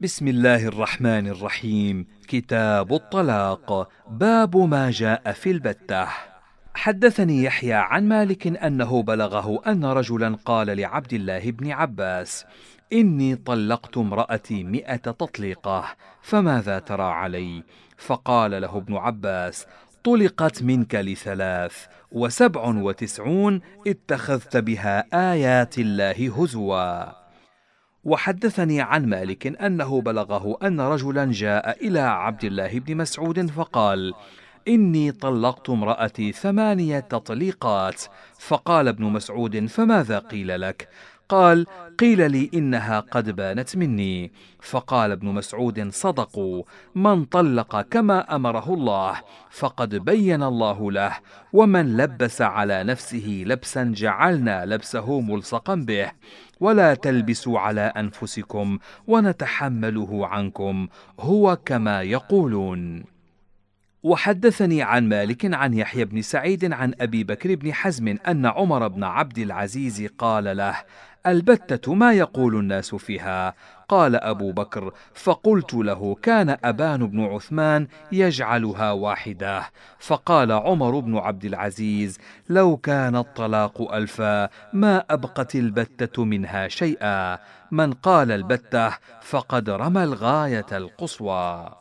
بسم الله الرحمن الرحيم. كتاب الطلاق. باب ما جاء في البتة. حدثني يحيى عن مالك أنه بلغه أن رجلا قال لعبد الله بن عباس إني طلقت امرأتي مئة تطليقة فماذا ترى علي؟ فقال له ابن عباس طلقت منك لثلاث وسبع وتسعون اتخذت بها آيات الله هزوا. وحدثني عن مالك أنه بلغه أن رجلا جاء إلى عبد الله بن مسعود فقال إني طلقت امرأتي ثمانية تطليقات. فقال ابن مسعود فماذا قيل لك؟ قال قيل لي إنها قد بانت مني. فقال ابن مسعود صدقوا من طلق كما أمره الله فقد بين الله له ومن لبس على نفسه لبسا جعلنا لبسه ملصقا به ولا تلبسوا على أنفسكم ونتحمله عنكم هو كما يقولون. وحدثني عن مالك عن يحيى بن سعيد عن أبي بكر بن حزم أن عمر بن عبد العزيز قال له البتة ما يقول الناس فيها. قال أبو بكر فقلت له كان أبان بن عثمان يجعلها واحدة. فقال عمر بن عبد العزيز لو كان الطلاق ألفا ما أبقت البتة منها شيئا. من قال البتة فقد رمى الغاية القصوى.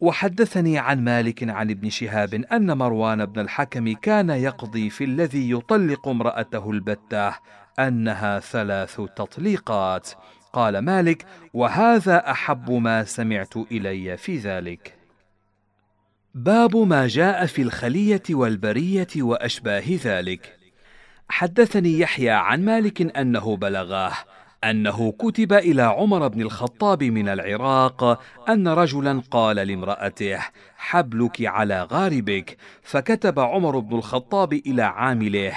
وحدثني عن مالك عن ابن شهاب أن مروان بن الحكم كان يقضي في الذي يطلق امرأته البتة أنها ثلاث تطليقات. قال مالك وهذا أحب ما سمعت إلي في ذلك. باب ما جاء في الخلية والبرية وأشباه ذلك. حدثني يحيى عن مالك أنه بلغاه أنه كتب إلى عمر بن الخطاب من العراق أن رجلا قال لامرأته حبلك على غاربك. فكتب عمر بن الخطاب إلى عامله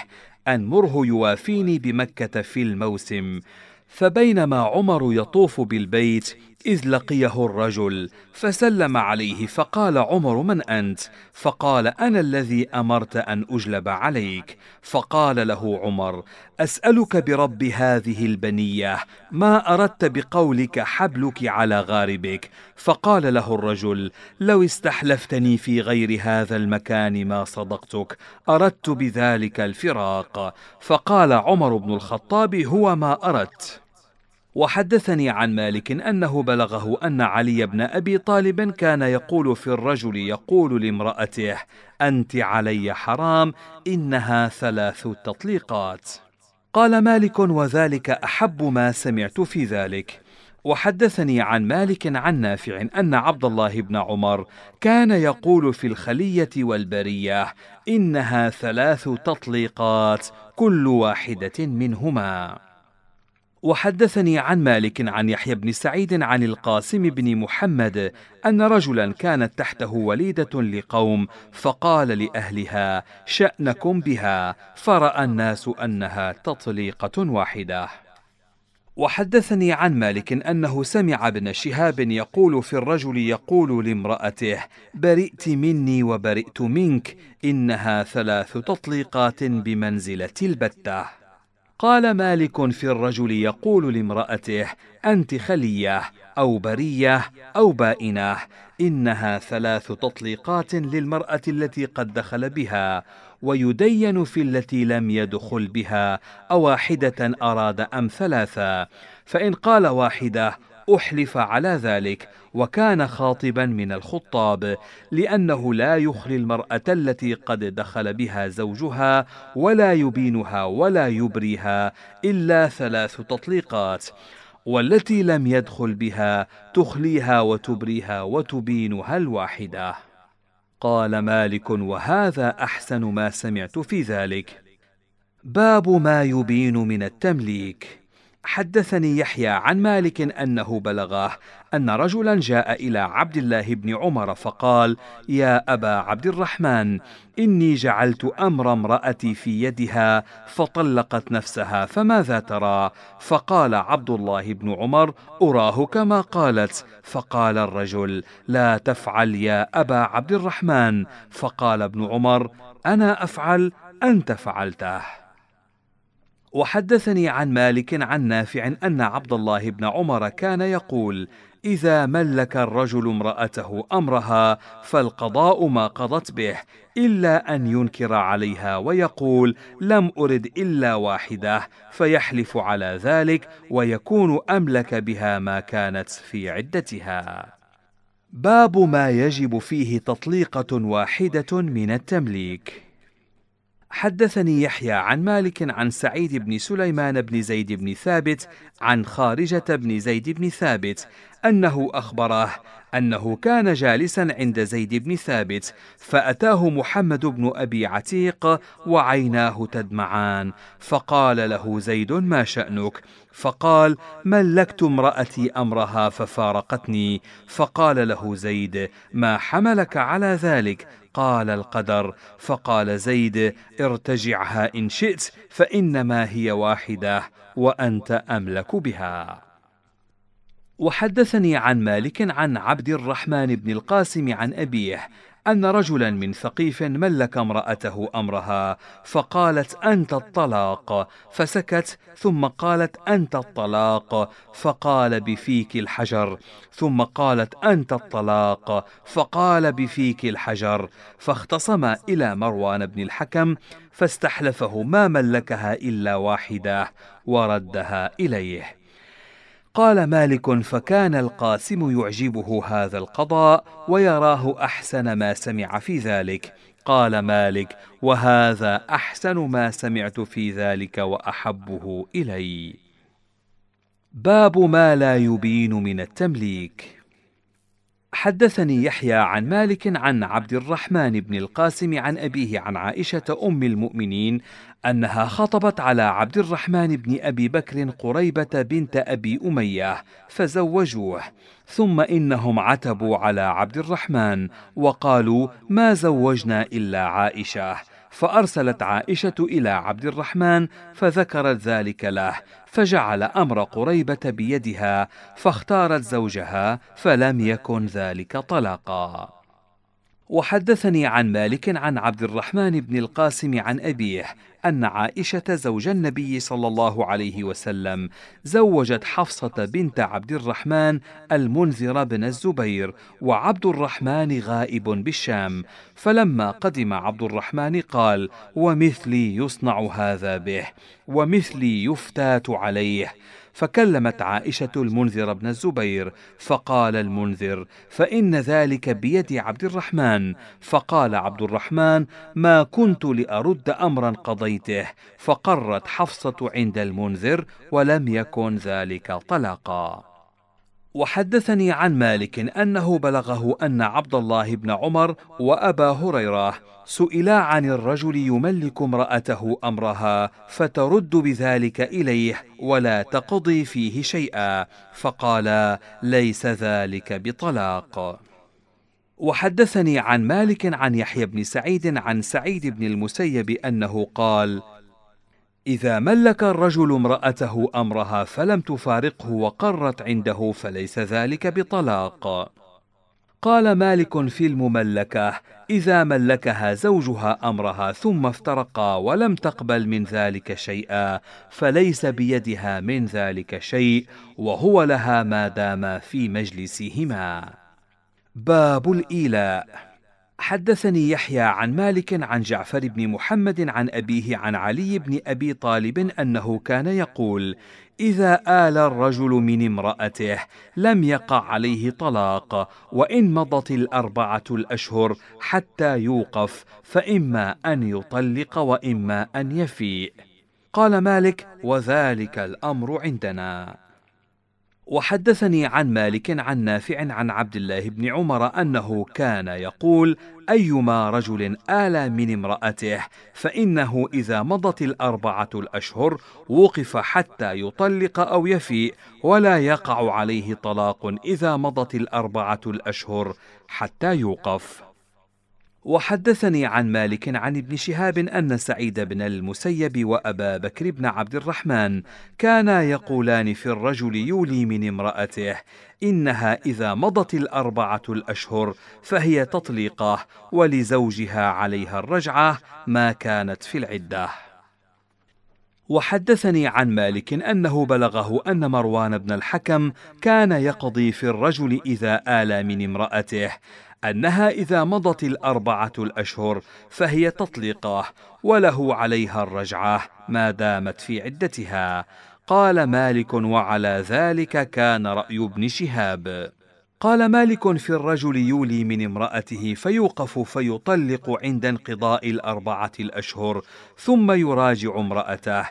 أن مره يوافيني بمكة في الموسم. فبينما عمر يطوف بالبيت إذ لقيه الرجل فسلم عليه فقال عمر من أنت؟ فقال أنا الذي أمرت أن أجلب عليك. فقال له عمر أسألك برب هذه البنية ما أردت بقولك حبلك على غاربك فقال له الرجل لو استحلفتني في غير هذا المكان ما صدقتك أردت بذلك الفراق. فقال عمر بن الخطاب هو ما أردت. وحدثني عن مالك أنه بلغه أن علي بن أبي طالب كان يقول في الرجل يقول لامرأته أنت علي حرام إنها ثلاث تطليقات. قال مالك وذلك أحب ما سمعت في ذلك. وحدثني عن مالك عن نافع أن عبد الله بن عمر كان يقول في الخلية والبرية إنها ثلاث تطليقات كل واحدة منهما. وحدثني عن مالك عن يحيى بن سعيد عن القاسم بن محمد أن رجلا كانت تحته وليدة لقوم فقال لأهلها شأنكم بها. فرأى الناس أنها تطليقة واحدة. وحدثني عن مالك أنه سمع ابن شهاب يقول في الرجل يقول لامرأته برئت مني وبرئت منك إنها ثلاث تطليقات بمنزلة البتة. قال مالك في الرجل يقول لامرأته أنت خلية أو برية أو بائنة إنها ثلاث تطليقات للمرأة التي قد دخل بها ويدين في التي لم يدخل بها أواحدة أراد أم ثلاثة فإن قال واحدة أحلف على ذلك وكان خاطبا من الخطاب لأنه لا يخلي المرأة التي قد دخل بها زوجها ولا يبينها ولا يبريها إلا ثلاث تطليقات والتي لم يدخل بها تخليها وتبريها وتبينها الواحدة. قال مالك وهذا أحسن ما سمعت في ذلك. باب ما يبين من التمليك. حدثني يحيى عن مالك أنه بلغاه أن رجلا جاء إلى عبد الله بن عمر فقال يا أبا عبد الرحمن إني جعلت أمر امرأتي في يدها فطلقت نفسها فماذا ترى فقال عبد الله بن عمر أراه كما قالت. فقال الرجل لا تفعل يا أبا عبد الرحمن. فقال ابن عمر أنا أفعل أنت فعلته. وحدثني عن مالك عن نافع أن عبد الله بن عمر كان يقول إذا ملك الرجل امرأته أمرها فالقضاء ما قضت به إلا أن ينكر عليها ويقول لم أرد إلا واحدة فيحلف على ذلك ويكون أملك بها ما كانت في عدتها. باب ما يجب فيه تطليقة واحدة من التمليك. حدثني يحيى عن مالك عن سعيد بن سليمان بن زيد بن ثابت عن خارجة بن زيد بن ثابت أنه اخبره أنه كان جالسا عند زيد بن ثابت فأتاه محمد بن أبي عتيق وعيناه تدمعان فقال له زيد ما شأنك؟ فقال ملكت امرأتي أمرها ففارقتني. فقال له زيد ما حملك على ذلك؟ قال القدر فقال زيد ارتجعها إن شئت فإنما هي واحدة وأنت أملك بها. وحدثني عن مالك عن عبد الرحمن بن القاسم عن أبيه أن رجلا من ثقيف ملك امرأته أمرها فقالت أنت الطلاق فسكت ثم قالت أنت الطلاق فقال بفيك الحجر ثم قالت أنت الطلاق فقال بفيك الحجر فاختصما إلى مروان بن الحكم فاستحلفه ما ملكها إلا واحدة وردها إليه. قال مالك فكان القاسم يعجبه هذا القضاء ويراه أحسن ما سمع في ذلك. قال مالك وهذا أحسن ما سمعت في ذلك وأحبه إلي. باب ما لا يبين من التمليك. حدثني يحيى عن مالك عن عبد الرحمن بن القاسم عن أبيه عن عائشة أم المؤمنين أنها خطبت على عبد الرحمن بن أبي بكر قريبة بنت أبي أمية فزوجوه ثم إنهم عتبوا على عبد الرحمن وقالوا ما زوجنا إلا عائشة. فأرسلت عائشة إلى عبد الرحمن فذكرت ذلك له فجعل أمر قريبة بيدها فاختارت زوجها فلم يكن ذلك طلاقا. وحدثني عن مالك عن عبد الرحمن بن القاسم عن أبيه أن عائشة زوج النبي صلى الله عليه وسلم زوجت حفصة بنت عبد الرحمن المنذر بن الزبير وعبد الرحمن غائب بالشام فلما قدم عبد الرحمن قال ومثلي يصنع هذا به ومثلي يفتات عليه فكلمت عائشة المنذر بن الزبير فقال المنذر فإن ذلك بيد عبد الرحمن. فقال عبد الرحمن ما كنت لأرد أمرا قضيته فقرت حفصة عند المنذر ولم يكن ذلك طلاقا وحدثني عن مالك أنه بلغه أن عبد الله بن عمر وأبا هريرة سئلا عن الرجل يملك امرأته أمرها فترد بذلك إليه ولا تقضي فيه شيئا فقال ليس ذلك بطلاق. وحدثني عن مالك عن يحيى بن سعيد عن سعيد بن المسيب أنه قال إذا ملك الرجل امرأته أمرها فلم تفارقه وقرت عنده فليس ذلك بطلاق. قال مالك في المملكة إذا ملكها زوجها أمرها ثم افترقا ولم تقبل من ذلك شيئا فليس بيدها من ذلك شيء وهو لها ما دام في مجلسهما. باب الإيلاء. حدثني يحيى عن مالك عن جعفر بن محمد عن أبيه عن علي بن أبي طالب أنه كان يقول: إذا آل الرجل من امرأته لم يقع عليه طلاق، وإن مضت الأربعة الأشهر حتى يوقف، فإما أن يطلق وإما أن يفيء. قال مالك: وذلك الأمر عندنا. وحدثني عن مالك عن نافع عن عبد الله بن عمر أنه كان يقول أيما رجل آلى من امرأته فإنه إذا مضت الأربعة الأشهر وقف حتى يطلق أو يفيء ولا يقع عليه طلاق إذا مضت الأربعة الأشهر حتى يوقف. وحدثني عن مالك عن ابن شهاب أن سعيد بن المسيب وأبا بكر بن عبد الرحمن كانا يقولان في الرجل يولي من امرأته إنها إذا مضت الأربعة الأشهر فهي تطليقه ولزوجها عليها الرجعة ما كانت في العدة. وحدثني عن مالك أنه بلغه أن مروان بن الحكم كان يقضي في الرجل إذا آلى من امرأته أنها إذا مضت الأربعة الأشهر فهي تطلقه وله عليها الرجعة ما دامت في عدتها. قال مالك وعلى ذلك كان رأي ابن شهاب. قال مالك في الرجل يولي من امرأته فيوقف فيطلق عند انقضاء الأربعة الأشهر ثم يراجع امرأته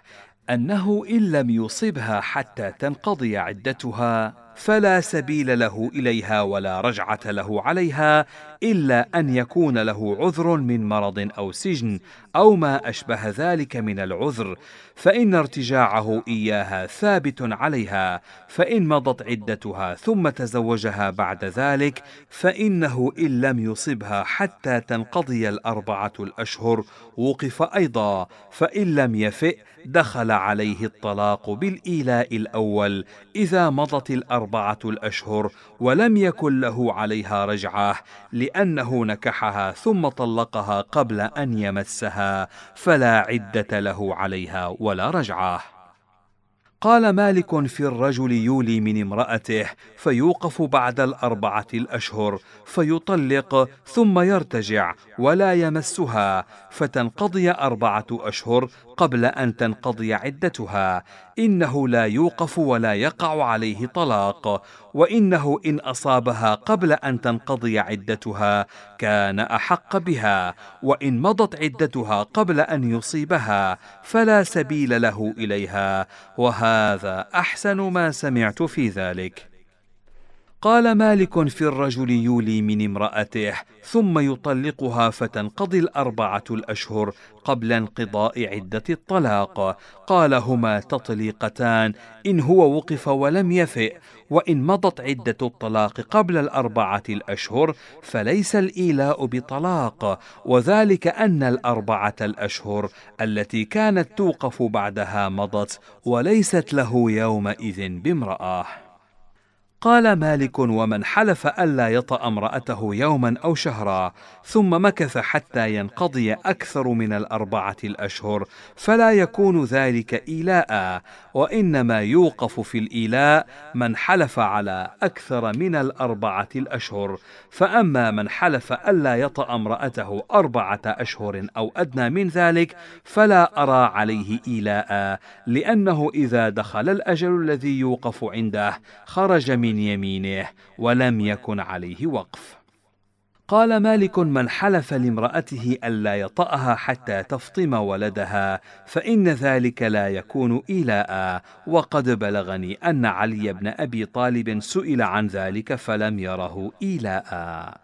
أنه إن لم يصبها حتى تنقضي عدتها. فلا سبيل له إليها ولا رجعة له عليها إلا أن يكون له عذر من مرض أو سجن أو ما أشبه ذلك من العذر فإن ارتجاعه إياها ثابت عليها فإن مضت عدتها ثم تزوجها بعد ذلك فإنه إن لم يصبها حتى تنقضي الأربعة الأشهر وقف أيضا فإن لم يفئ دخل عليه الطلاق بالإيلاء الأول إذا مضت الأربعة الأشهر ولم يكن له عليها رجعة لأنه نكحها ثم طلقها قبل أن يمسها فلا عدة له عليها ولا رجعة. قال مالك في الرجل يولي من امرأته فيوقف بعد الأربعة الأشهر فيطلق ثم يرتجع ولا يمسها فتنقضي أربعة أشهر قبل أن تنقضي عدتها. إنه لا يوقف ولا يقع عليه طلاق وإنه إن أصابها قبل أن تنقضي عدتها كان أحق بها وإن مضت عدتها قبل أن يصيبها فلا سبيل له إليها. وهذا أحسن ما سمعت في ذلك. قال مالك في الرجل يولي من امرأته ثم يطلقها فتنقضي الأربعة الأشهر قبل انقضاء عدة الطلاق. قال هما تطليقتان إن هو وقف ولم يفئ وإن مضت عدة الطلاق قبل الأربعة الأشهر فليس الإيلاء بطلاق. وذلك أن الأربعة الأشهر التي كانت توقف بعدها مضت وليست له يومئذ بامرأة. قال مالك ومن حلف ألا يطأ امرأته يوما أو شهرا ثم مكث حتى ينقضي أكثر من الأربعة الأشهر فلا يكون ذلك إيلاء وإنما يوقف في الإيلاء من حلف على أكثر من الأربعة الأشهر. فأما من حلف ألا يطأ امرأته أربعة أشهر أو أدنى من ذلك فلا أرى عليه إيلاء لأنه إذا دخل الأجل الذي يوقف عنده خرج من من يمينه ولم يكن عليه وقف. قال مالك من حلف لامرأته ألا يطأها حتى تفطم ولدها فإن ذلك لا يكون إيلاء. وقد بلغني أن علي بن أبي طالب سئل عن ذلك فلم يره إيلاء.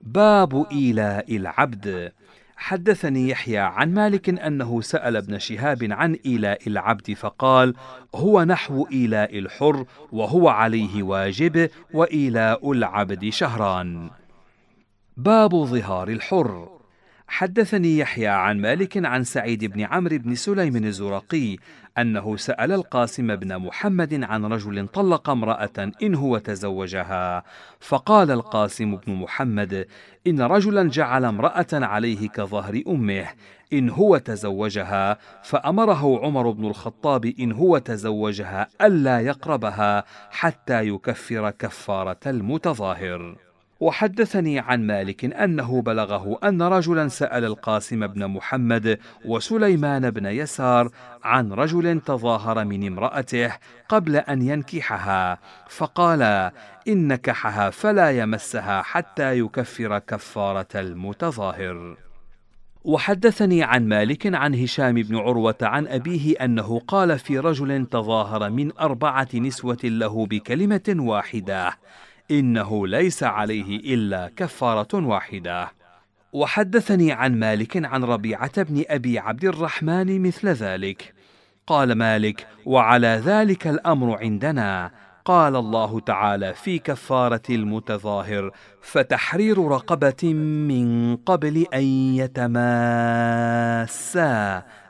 باب إيلاء العبد. حدثني يحيى عن مالك أنه سأل ابن شهاب عن إيلاء العبد فقال هو نحو إيلاء الحر وهو عليه واجب وإيلاء العبد شهران. باب ظهار الحر. حدثني يحيى عن مالك عن سعيد بن عمرو بن سليم الزرقي أنه سأل القاسم بن محمد عن رجل طلق امرأة إن هو تزوجها. فقال القاسم بن محمد إن رجلا جعل امرأة عليه كظهر أمه إن هو تزوجها فأمره عمر بن الخطاب إن هو تزوجها ألا يقربها حتى يكفر كفارة المتظاهر. وحدثني عن مالك أنه بلغه أن رجلا سأل القاسم بن محمد وسليمان بن يسار عن رجل تظاهر من امرأته قبل أن ينكحها فقال إن نكحها فلا يمسها حتى يكفر كفارة المتظاهر. وحدثني عن مالك عن هشام بن عروة عن أبيه أنه قال في رجل تظاهر من أربعة نسوة له بكلمة واحدة إنه ليس عليه إلا كفارة واحدة. وحدثني عن مالك عن ربيعة بن أبي عبد الرحمن مثل ذلك. قال مالك وعلى ذلك الأمر عندنا. قال الله تعالى في كفارة المتظاهر فتحرير رقبة من قبل أن يتماسا.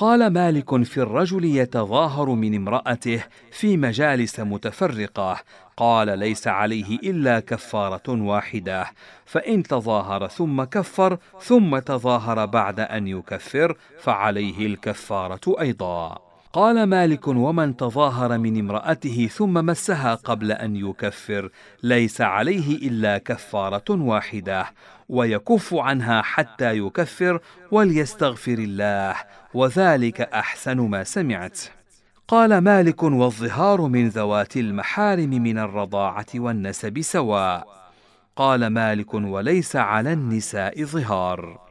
قال مالك في الرجل يتظاهر من امرأته في مجالس متفرقة. قال ليس عليه إلا كفارة واحدة. فإن تظاهر ثم كفر ثم تظاهر بعد أن يكفر فعليه الكفارة أيضا. قال مالك ومن تظاهر من امرأته ثم مسها قبل أن يكفر ليس عليه إلا كفارة واحدة. ويكف عنها حتى يكفر وليستغفر الله. وذلك أحسن ما سمعت. قال مالك والظهار من ذوات المحارم من الرضاعة والنسب سواء. قال مالك وليس على النساء ظهار.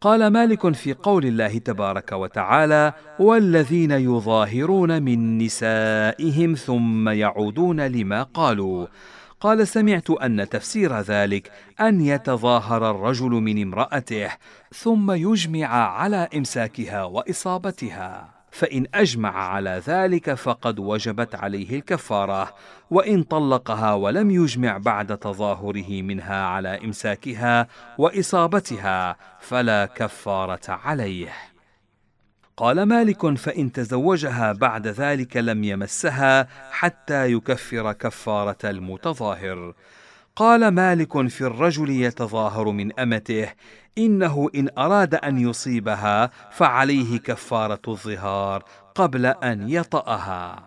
قال مالك في قول الله تبارك وتعالى والذين يظاهرون من نسائهم ثم يعودون لما قالوا قال سمعت أن تفسير ذلك أن يتظاهر الرجل من امرأته ثم يجمع على إمساكها وإصابتها. فإن أجمع على ذلك فقد وجبت عليه الكفارة وإن طلقها ولم يجمع بعد تظاهره منها على إمساكها وإصابتها فلا كفارة عليه. قال مالك فإن تزوجها بعد ذلك لم يمسها حتى يكفر كفارة المتظاهر. قال مالك في الرجل يتظاهر من أمته إنه إن أراد أن يصيبها فعليه كفارة الظهار قبل أن يطأها.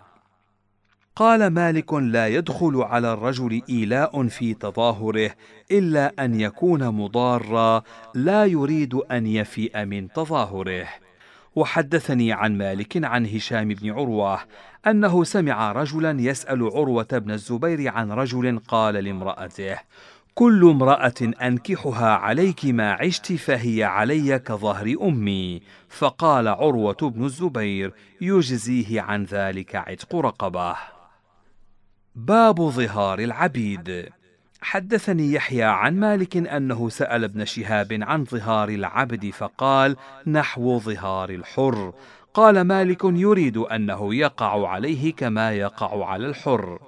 قال مالك لا يدخل على الرجل إيلاء في تظاهره إلا أن يكون مضارا لا يريد أن يفيء من تظاهره. وحدثني عن مالك عن هشام بن عروة أنه سمع رجلا يسأل عروة بن الزبير عن رجل قال لامرأته كل امرأة أنكحها عليك ما عشت فهي علي كظهر أمي. فقال عروة بن الزبير يجزيه عن ذلك عتق رقبة. باب ظهار العبيد. حدثني يحيى عن مالك أنه سأل ابن شهاب عن ظهار العبد فقال نحو ظهار الحر قال مالك يريد أنه يقع عليه كما يقع على الحر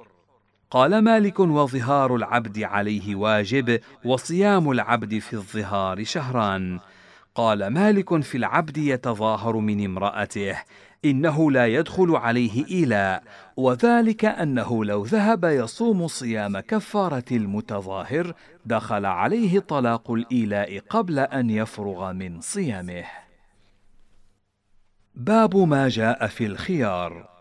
قال مالك وظهار العبد عليه واجب وصيام العبد في الظهار شهران قال مالك في العبد يتظاهر من امرأته إنه لا يدخل عليه إيلاء وذلك أنه لو ذهب يصوم صيام كفارة المتظاهر دخل عليه طلاق الإيلاء قبل أن يفرغ من صيامه. باب ما جاء في الخيار.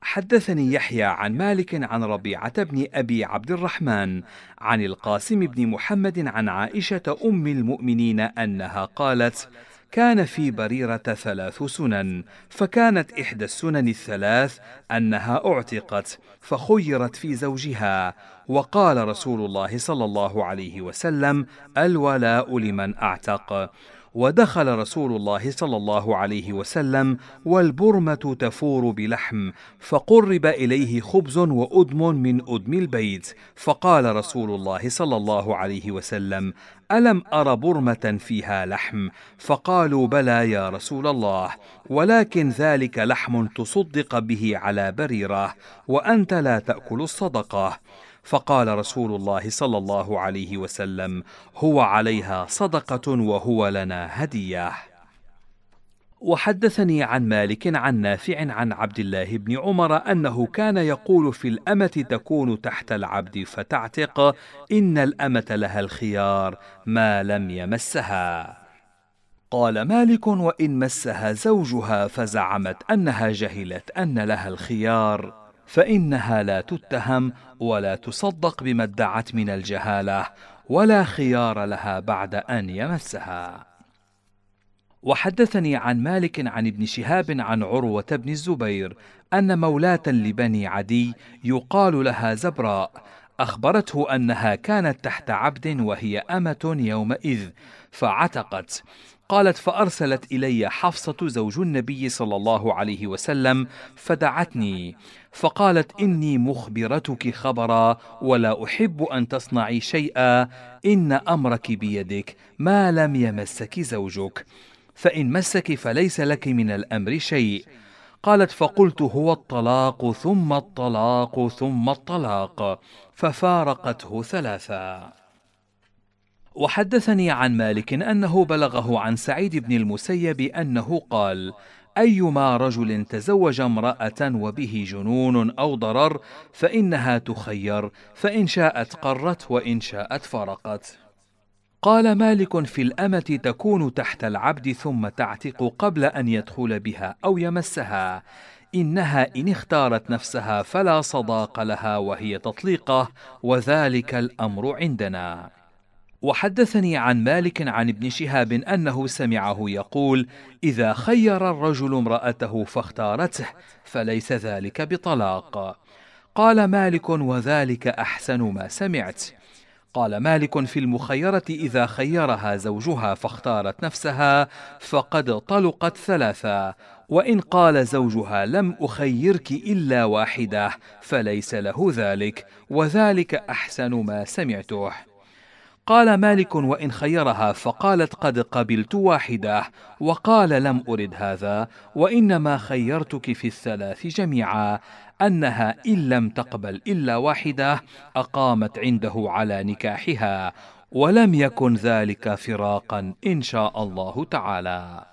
حدثني يحيى عن مالك عن ربيعة بن أبي عبد الرحمن عن القاسم بن محمد عن عائشة أم المؤمنين أنها قالت كان في بريرة ثلاث سنن، فكانت إحدى السنن الثلاث أنها أعتقت، فخيرت في زوجها، وقال رسول الله صلى الله عليه وسلم: الولاء لمن أعتق، ودخل رسول الله صلى الله عليه وسلم والبرمة تفور بلحم فقرب إليه خبز وأدم من أدم البيت فقال رسول الله صلى الله عليه وسلم ألم أر برمة فيها لحم؟ فقالوا بلى يا رسول الله ولكن ذلك لحم تصدق به على بريرة وأنت لا تأكل الصدقة. فقال رسول الله صلى الله عليه وسلم هو عليها صدقة وهو لنا هدية. وحدثني عن مالك عن نافع عن عبد الله بن عمر أنه كان يقول في الأمة تكون تحت العبد فتعتق إن الأمة لها الخيار ما لم يمسها. قال مالك وإن مسها زوجها فزعمت أنها جهلت أن لها الخيار. فإنها لا تتهم ولا تصدق بما ادعت من الجهالة ولا خيار لها بعد أن يمسها. وحدثني عن مالك عن ابن شهاب عن عروة بن الزبير أن مولاة لبني عدي يقال لها زبراء أخبرته أنها كانت تحت عبد وهي أمة يومئذ فعتقت. قالت فأرسلت إلي حفصة زوج النبي صلى الله عليه وسلم فدعتني فقالت إني مخبرتك خبرا ولا أحب أن تصنعي شيئا. إن أمرك بيدك. ما لم يمسك زوجك. فإن مسك فليس لك من الأمر شيء. قالت فقلت هو الطلاق ثم الطلاق ثم الطلاق. ففارقته ثلاثا وحدثني عن مالك أنه بلغه عن سعيد بن المسيب أنه قال أيما رجل تزوج امرأة وبه جنون أو ضرر فإنها تخير فإن شاءت قرت وإن شاءت فرقت. قال مالك في الأمة تكون تحت العبد ثم تعتق قبل أن يدخل بها أو يمسها. إنها إن اختارت نفسها فلا صداق لها وهي تطليقه وذلك الأمر عندنا. وحدثني عن مالك عن ابن شهاب أنه سمعه يقول إذا خير الرجل امرأته فاختارته فليس ذلك بطلاق. قال مالك وذلك أحسن ما سمعت. قال مالك في المخيرة إذا خيرها زوجها فاختارت نفسها فقد طلقت ثلاثا وإن قال زوجها لم أخيرك إلا واحدة فليس له ذلك وذلك أحسن ما سمعته. قال مالك وإن خيرها فقالت قد قبلت واحدة وقال لم أرد هذا وإنما خيرتك في الثلاث جميعا أنها إن لم تقبل إلا واحدة أقامت عنده على نكاحها ولم يكن ذلك فراقا إن شاء الله تعالى.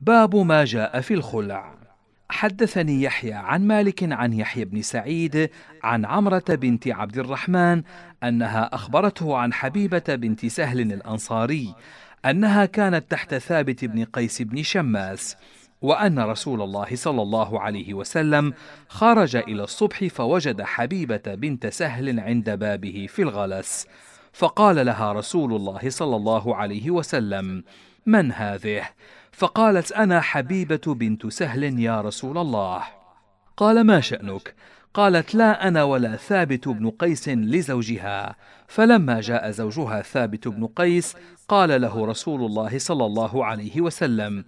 باب ما جاء في الخلع. حدثني يحيى عن مالك عن يحيى بن سعيد عن عمرة بنت عبد الرحمن أنها أخبرته عن حبيبة بنت سهل الأنصاري أنها كانت تحت ثابت بن قيس بن شماس وأن رسول الله صلى الله عليه وسلم خرج إلى الصبح فوجد حبيبة بنت سهل عند بابه في الغلس فقال لها رسول الله صلى الله عليه وسلم من هذه؟ فقالت أنا حبيبة بنت سهل يا رسول الله. قال ما شأنك؟ قالت لا أنا ولا ثابت بن قيس لزوجها. فلما جاء زوجها ثابت بن قيس قال له رسول الله صلى الله عليه وسلم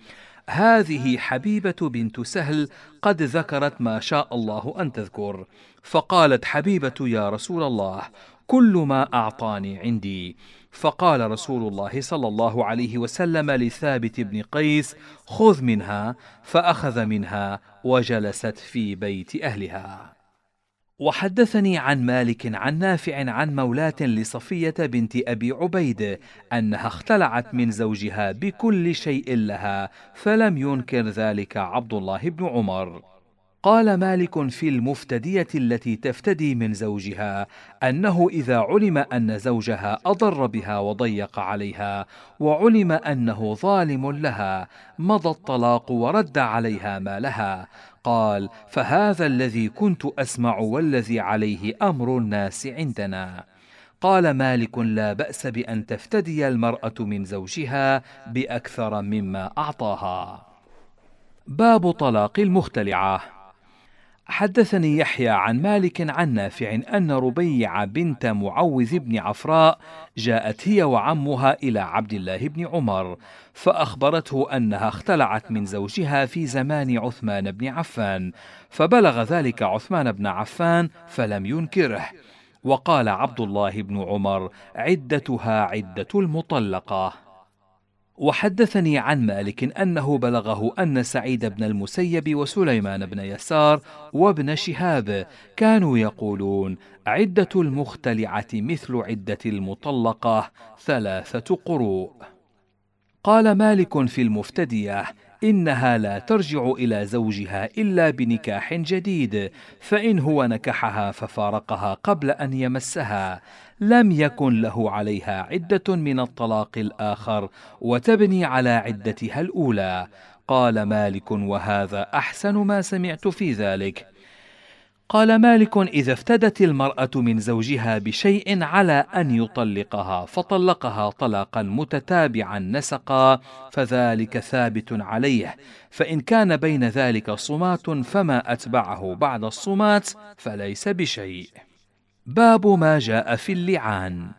هذه حبيبة بنت سهل قد ذكرت ما شاء الله أن تذكر. فقالت حبيبة يا رسول الله كل ما أعطاني عندي. فقال رسول الله صلى الله عليه وسلم لثابت بن قيس خذ منها فأخذ منها وجلست في بيت أهلها. وحدثني عن مالك عن نافع عن مولاة لصفية بنت أبي عبيد أنها اختلعت من زوجها بكل شيء لها فلم ينكر ذلك عبد الله بن عمر. قال مالك في المفتدية التي تفتدي من زوجها أنه إذا علم أن زوجها أضر بها وضيق عليها وعلم أنه ظالم لها مضى الطلاق ورد عليها مالها. قال فهذا الذي كنت أسمع والذي عليه أمر الناس عندنا. قال مالك لا بأس بأن تفتدي المرأة من زوجها بأكثر مما أعطاها. باب طلاق المختلعة. حدثني يحيى عن مالك عن نافع أن ربيع بنت معوذ بن عفراء جاءت هي وعمها إلى عبد الله بن عمر فأخبرته أنها اختلعت من زوجها في زمان عثمان بن عفان فبلغ ذلك عثمان بن عفان فلم ينكره. وقال عبد الله بن عمر عدتها عدة المطلقة. وحدثني عن مالك أنه بلغه أن سعيد بن المسيب وسليمان بن يسار وابن شهاب كانوا يقولون عدة المختلعة مثل عدة المطلقة ثلاثة قروء. قال مالك في المفتدية إنها لا ترجع إلى زوجها إلا بنكاح جديد فإن هو نكحها ففارقها قبل أن يمسها. لم يكن له عليها عدة من الطلاق الآخر وتبني على عدتها الأولى. قال مالك وهذا أحسن ما سمعت في ذلك. قال مالك إذا افتدت المرأة من زوجها بشيء على أن يطلقها فطلقها طلاقا متتابعا نسقا فذلك ثابت عليه. فإن كان بين ذلك صمات فما أتبعه بعد الصمات فليس بشيء. باب ما جاء في اللعان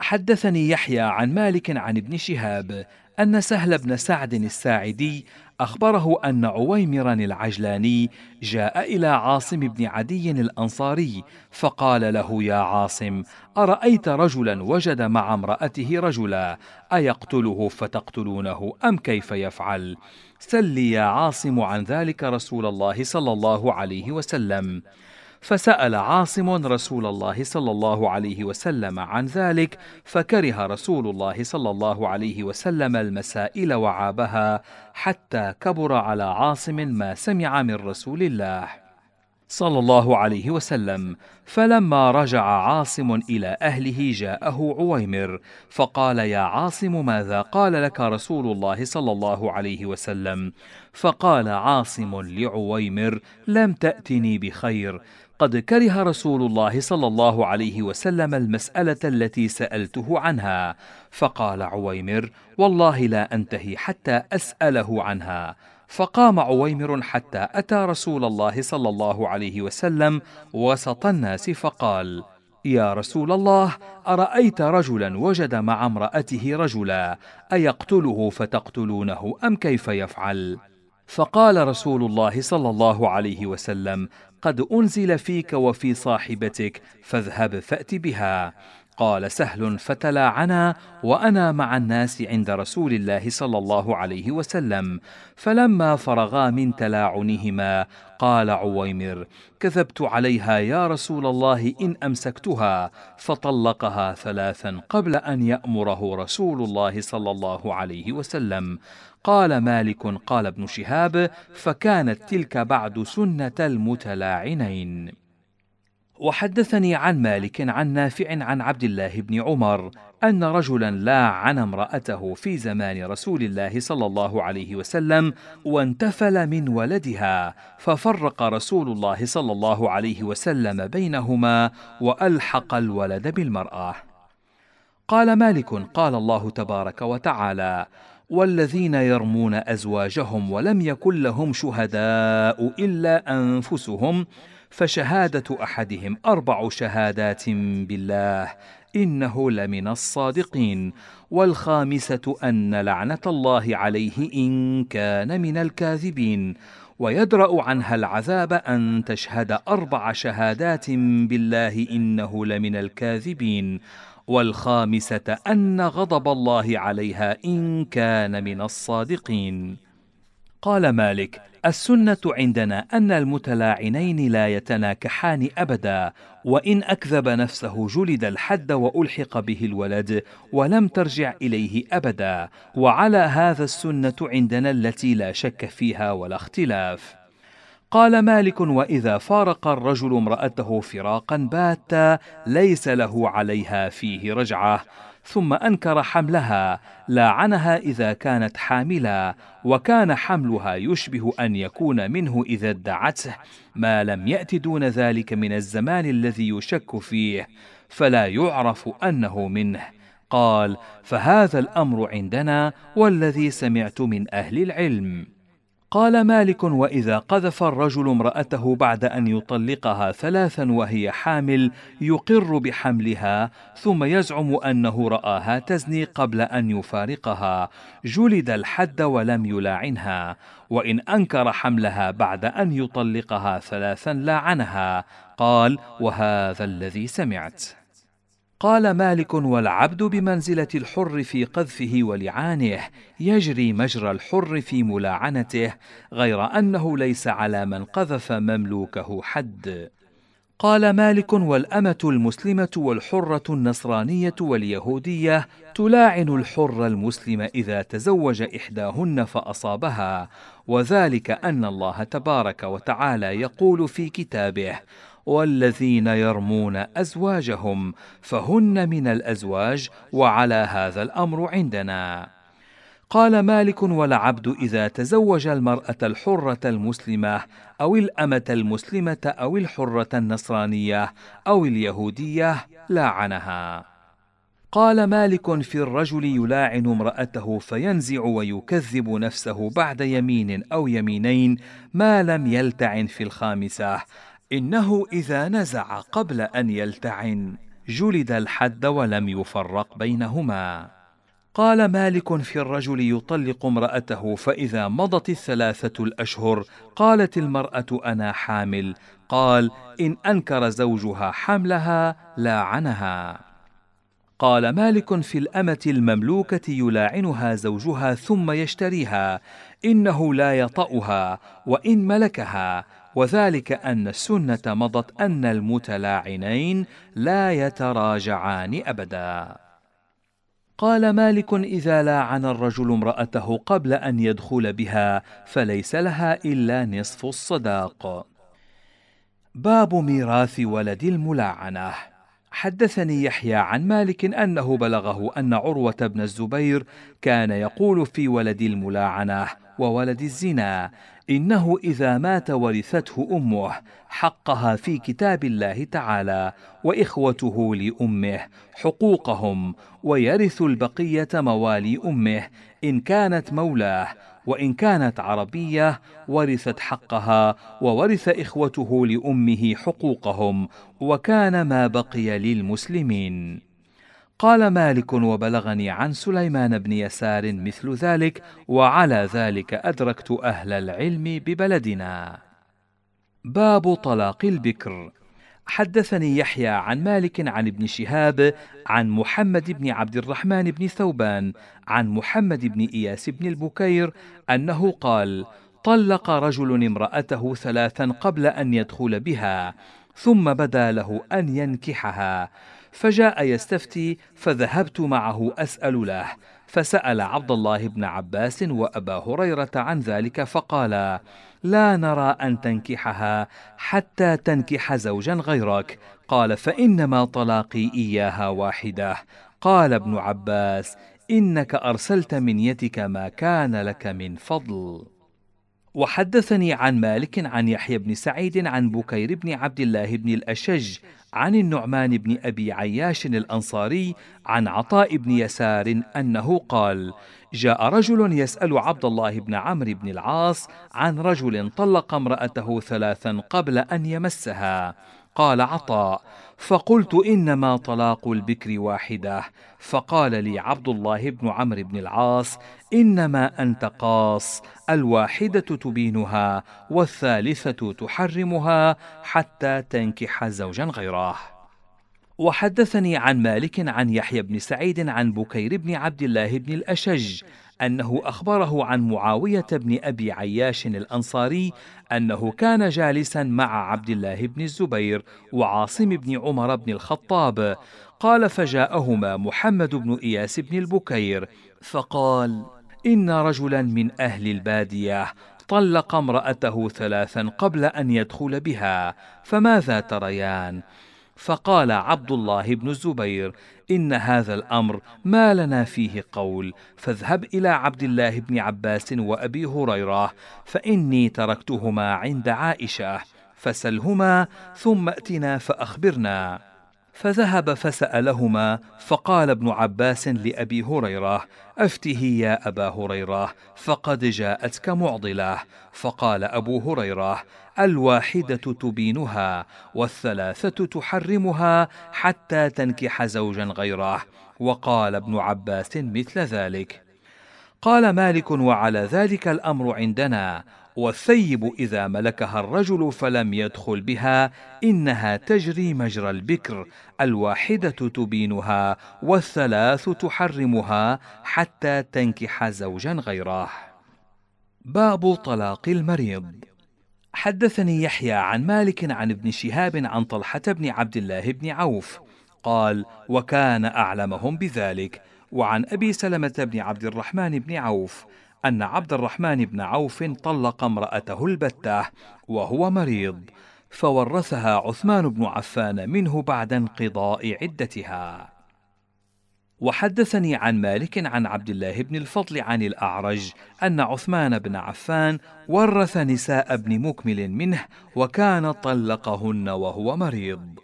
حدثني يحيى عن مالك عن ابن شهاب أن سهل بن سعد الساعدي أخبره أن عويمرا العجلاني جاء إلى عاصم بن عدي الأنصاري فقال له يا عاصم أرأيت رجلا وجد مع امرأته رجلا أيقتله فتقتلونه أم كيف يفعل؟ سل يا عاصم عن ذلك رسول الله صلى الله عليه وسلم فسأل عاصم رسول الله صلى الله عليه وسلم عن ذلك فكره رسول الله صلى الله عليه وسلم المسائل وعابها حتى كبر على عاصم ما سمع من رسول الله صلى الله عليه وسلم. فلما رجع عاصم إلى أهله جاءه عويمر فقال يا عاصم ماذا قال لك رسول الله صلى الله عليه وسلم؟ فقال عاصم لعويمر لم تأتني بخير قد كره رسول الله صلى الله عليه وسلم المسألة التي سألته عنها، فقال عويمر: والله لا أنتهي حتى أسأله عنها. فقام عويمر حتى أتى رسول الله صلى الله عليه وسلم وسط الناس فقال: يا رسول الله أرأيت رجلا وجد مع امرأته رجلا أيقتله فتقتلونه أم كيف يفعل؟ فقال رسول الله صلى الله عليه وسلم قد أنزل فيك وفي صاحبتك فاذهب فأت بها. قال سهل فتلاعنا وأنا مع الناس عند رسول الله صلى الله عليه وسلم فلما فرغا من تلاعنهما قال عويمر كذبت عليها يا رسول الله إن أمسكتها فطلقها ثلاثا قبل أن يأمره رسول الله صلى الله عليه وسلم. قال مالك قال ابن شهاب فكانت تلك بعد سنة المتلاعنين. وحدثني عن مالك عن نافع عن عبد الله بن عمر أن رجلا لاعن امرأته في زمان رسول الله صلى الله عليه وسلم وانتفل من ولدها ففرق رسول الله صلى الله عليه وسلم بينهما وألحق الولد بالمرأة. قال مالك قال الله تبارك وتعالى والذين يرمون أزواجهم ولم يكن لهم شهداء إلا أنفسهم فشهادة أحدهم أربع شهادات بالله إنه لمن الصادقين. والخامسة أن لعنة الله عليه إن كان من الكاذبين. ويدرأ عنها العذاب أن تشهد أربع شهادات بالله إنه لمن الكاذبين. والخامسة أن غضب الله عليها إن كان من الصادقين. قال مالك السنة عندنا أن المتلاعنين لا يتناكحان أبدا وإن أكذب نفسه جلد الحد وألحق به الولد ولم ترجع إليه أبدا وعلى هذا السنة عندنا التي لا شك فيها ولا اختلاف. قال مالك وإذا فارق الرجل امرأته فراقا باتا ليس له عليها فيه رجعة. ثم أنكر حملها لاعنها إذا كانت حاملا وكان حملها يشبه أن يكون منه إذا ادعته. ما لم يأت دون ذلك من الزمان الذي يشك فيه فلا يعرف أنه منه. قال فهذا الأمر عندنا والذي سمعت من أهل العلم. قال مالك وإذا قذف الرجل امرأته بعد أن يطلقها ثلاثا وهي حامل يقر بحملها ثم يزعم أنه رآها تزني قبل أن يفارقها. جلد الحد ولم يلاعنها. وإن أنكر حملها بعد أن يطلقها ثلاثا لاعنها. قال وهذا الذي سمعت. قال مالك والعبد بمنزلة الحر في قذفه ولعانه يجري مجرى الحر في ملاعنته غير أنه ليس على من قذف مملوكه حد. قال مالك والأمة المسلمة والحرة النصرانية واليهودية تلاعن الحر المسلم إذا تزوج إحداهن فأصابها وذلك أن الله تبارك وتعالى يقول في كتابه والذين يرمون أزواجهم فهن من الأزواج وعلى هذا الأمر عندنا. قال مالك والعبد إذا تزوج المرأة الحرة المسلمة أو الأمة المسلمة أو الحرة النصرانية أو اليهودية لاعنها قال مالك في الرجل يلاعن امرأته فينزع ويكذب نفسه بعد يمين أو يمينين ما لم يلتعن في الخامسة إنه إذا نزع قبل أن يلتعن جلد الحد ولم يفرق بينهما. قال مالك في الرجل يطلق امرأته فإذا مضت الثلاثة الأشهر قالت المرأة أنا حامل. قال إن أنكر زوجها حملها لاعنها قال مالك في الأمة المملوكة يلاعنها زوجها ثم يشتريها إنه لا يطأها وإن ملكها. وذلك أن السنة مضت أن المتلاعنين لا يتراجعان أبدا. قال مالك إذا لاعن الرجل امرأته قبل أن يدخل بها فليس لها إلا نصف الصداق. باب ميراث ولد الملاعنة. حدثني يحيى عن مالك أنه بلغه أن عروة بن الزبير كان يقول في ولد الملاعنة وولد الزنا إنه إذا مات ورثته أمه حقها في كتاب الله تعالى وإخوته لأمه حقوقهم ويرث البقية موالي أمه إن كانت مولاه وإن كانت عربية ورثت حقها وورث إخوته لأمه حقوقهم وكان ما بقي للمسلمين. قال مالك وبلغني عن سليمان بن يسار مثل ذلك وعلى ذلك أدركت أهل العلم ببلدنا. باب طلاق البكر. حدثني يحيى عن مالك عن ابن شهاب عن محمد بن عبد الرحمن بن ثوبان عن محمد بن إياس بن البكير أنه قال طلق رجل امرأته ثلاثا قبل أن يدخل بها ثم بدا له أن ينكحها. فجاء يستفتي فذهبت معه أسأل له. فسأل عبد الله بن عباس وأبا هريرة عن ذلك فقالا لا نرى أن تنكحها حتى تنكح زوجا غيرك. قال فإنما طلاقي إياها واحدة. قال ابن عباس إنك أرسلت من يدك ما كان لك من فضل. وحدثني عن مالك عن يحيى بن سعيد عن بكير بن عبد الله بن الأشج عن النعمان بن أبي عياش الأنصاري عن عطاء بن يسار أنه قال جاء رجل يسأل عبد الله بن عمرو بن العاص عن رجل طلق امرأته ثلاثا قبل أن يمسها. قال عطاء فقلت إنما طلاق البكر واحدة. فقال لي عبد الله بن عمرو بن العاص إنما أنت قاص الواحدة تبينها والثالثة تحرمها حتى تنكح زوجا غيره. وحدثني عن مالك عن يحيى بن سعيد عن بكير بن عبد الله بن الأشج أنه أخبره عن معاوية بن أبي عياش الأنصاري أنه كان جالسا مع عبد الله بن الزبير وعاصم بن عمر بن الخطاب. قال فجاءهما محمد بن إياس بن البكير فقال إن رجلا من أهل البادية طلق امرأته ثلاثا قبل أن يدخل بها فماذا تريان؟ فقال عبد الله بن الزبير إن هذا الأمر ما لنا فيه قول فاذهب إلى عبد الله بن عباس وأبي هريرة فإني تركتهما عند عائشة فسلهما ثم اتنا فأخبرنا. فذهب فسألهما فقال ابن عباس لأبي هريرة أفته يا أبا هريرة فقد جاءتك معضلة. فقال أبو هريرة الواحدة تبينها والثلاثة تحرمها حتى تنكح زوجا غيره. وقال ابن عباس مثل ذلك. قال مالك وعلى ذلك الأمر عندنا. والثيب إذا ملكها الرجل فلم يدخل بها إنها تجري مجرى البكر. الواحدة تبينها والثلاث تحرمها حتى تنكح زوجا غيره. باب طلاق المريض. حدثني يحيى عن مالك عن ابن شهاب عن طلحة بن عبد الله بن عوف. قال وكان أعلمهم بذلك. وعن أبي سلمة بن عبد الرحمن بن عوف أن عبد الرحمن بن عوف طلق امرأته البتة وهو مريض فورثها عثمان بن عفان منه بعد انقضاء عدتها. وحدثني عن مالك عن عبد الله بن الفضل عن الأعرج أن عثمان بن عفان ورث نساء ابن مكمل منه وكان طلقهن وهو مريض.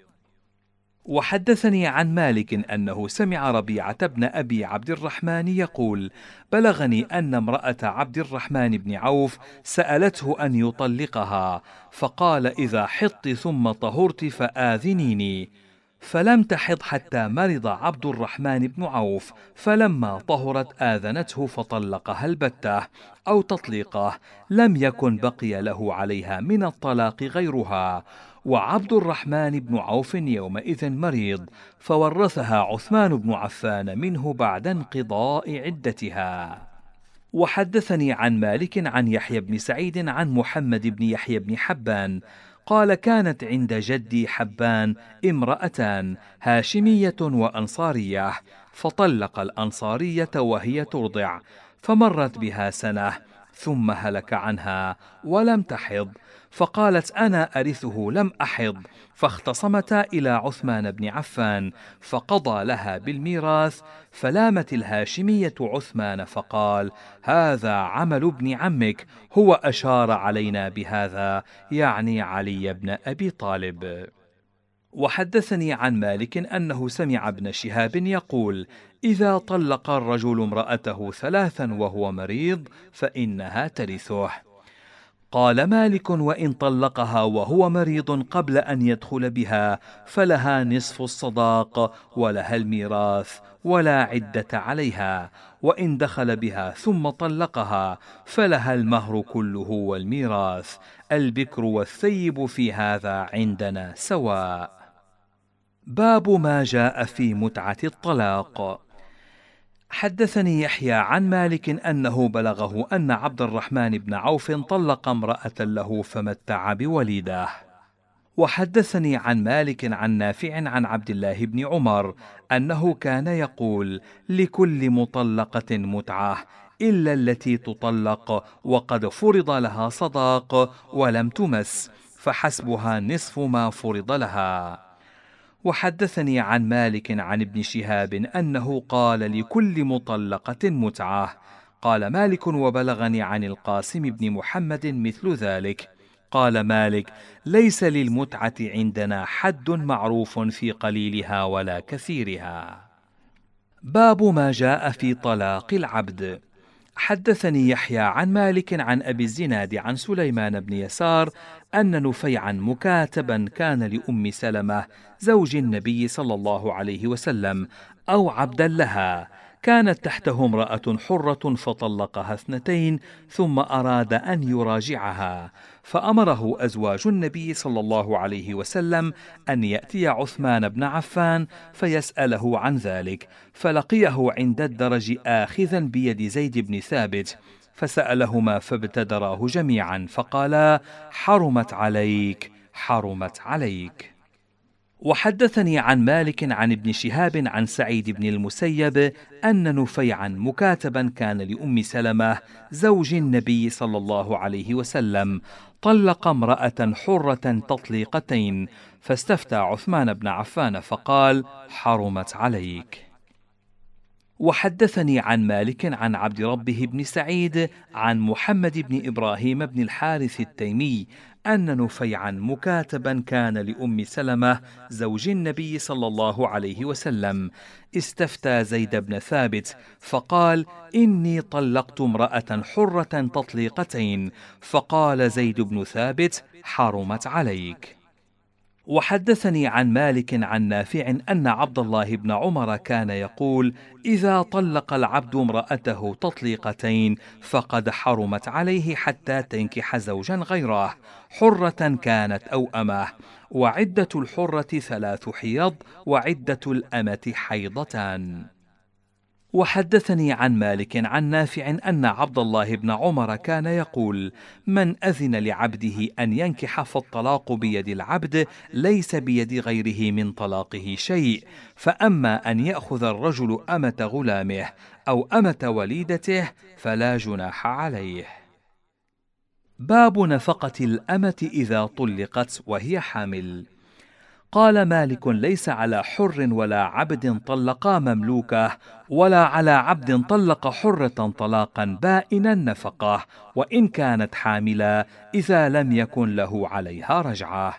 وحدثني عن مالك أنه سمع ربيعة بن أبي عبد الرحمن يقول بلغني أن امرأة عبد الرحمن بن عوف سألته أن يطلقها فقال إذا حطت ثم طهرت فآذنيني فلم تحض حتى مرض عبد الرحمن بن عوف فلما طهرت آذنته فطلقها البتة أو تطليقه لم يكن بقي له عليها من الطلاق غيرها. وعبد الرحمن بن عوف يومئذ مريض فورثها عثمان بن عفان منه بعد انقضاء عدتها. وحدثني عن مالك عن يحيى بن سعيد عن محمد بن يحيى بن حبان قال كانت عند جدي حبان امرأتان هاشمية وأنصارية فطلق الأنصارية وهي ترضع فمرت بها سنة ثم هلك عنها ولم تحض فقالت أنا أرثه لم أحض فاختصمتا إلى عثمان بن عفان فقضى لها بالميراث فلامت الهاشمية عثمان فقال هذا عمل ابن عمك هو أشار علينا بهذا يعني علي بن أبي طالب. وحدثني عن مالك أنه سمع ابن شهاب يقول إذا طلق الرجل امرأته ثلاثا وهو مريض فإنها ترثه. قال مالك وإن طلقها وهو مريض قبل أن يدخل بها فلها نصف الصداق ولها الميراث ولا عدة عليها وإن دخل بها ثم طلقها فلها المهر كله والميراث البكر والثيب في هذا عندنا سواء. باب ما جاء في متعة الطلاق. حدثني يحيى عن مالك أنه بلغه أن عبد الرحمن بن عوف طلق امرأة له فمتع بوليده وحدثني عن مالك عن نافع عن عبد الله بن عمر أنه كان يقول لكل مطلقة متعة إلا التي تطلق وقد فرض لها صداق ولم تمس فحسبها نصف ما فرض لها. وحدثني عن مالك عن ابن شهاب أنه قال لكل مطلقة متعة. قال مالك وبلغني عن القاسم بن محمد مثل ذلك. قال مالك ليس للمتعة عندنا حد معروف في قليلها ولا كثيرها. باب ما جاء في طلاق العبد. حدثني يحيى عن مالك عن أبي الزناد عن سليمان بن يسار أن نفيعا مكاتبا كان لأم سلمة زوج النبي صلى الله عليه وسلم أو عبدا لها. كانت تحته امرأة حرة فطلقها اثنتين ثم أراد أن يراجعها فأمره أزواج النبي صلى الله عليه وسلم أن يأتي عثمان بن عفان فيسأله عن ذلك فلقيه عند الدرج اخذا بيد زيد بن ثابت فسألهما فابتدراه جميعا فقالا حرمت عليك حرمت عليك. وحدثني عن مالك عن ابن شهاب عن سعيد بن المسيب أن نفيعا مكاتبا كان لأم سلمة زوج النبي صلى الله عليه وسلم طلق امرأة حرة تطليقتين فاستفتى عثمان بن عفان فقال حرمت عليك. وحدثني عن مالك عن عبد ربه بن سعيد عن محمد بن إبراهيم بن الحارث التيمي أن نفيعا مكاتبا كان لأم سلمة زوج النبي صلى الله عليه وسلم. استفتى زيد بن ثابت فقال إني طلقت امرأة حرة تطليقتين. فقال زيد بن ثابت حرمت عليك. وحدثني عن مالك عن نافع أن عبد الله بن عمر كان يقول إذا طلق العبد امرأته تطليقتين فقد حرمت عليه حتى تنكح زوجا غيره حرة كانت أو امه وعدة الحرة ثلاث حيض وعدة الأمة حيضتان. وحدثني عن مالك عن نافع أن عبد الله بن عمر كان يقول من أذن لعبده أن ينكح فالطلاق بيد العبد ليس بيد غيره من طلاقه شيء فأما أن يأخذ الرجل أمة غلامه أو أمة وليدته فلا جناح عليه. باب نفقة الأمة إذا طلقت وهي حامل. قال مالك ليس على حر ولا عبد طلقا مملوكه ولا على عبد طلق حرة طلاقا بائنا نفقه وإن كانت حاملا إذا لم يكن له عليها رجعه.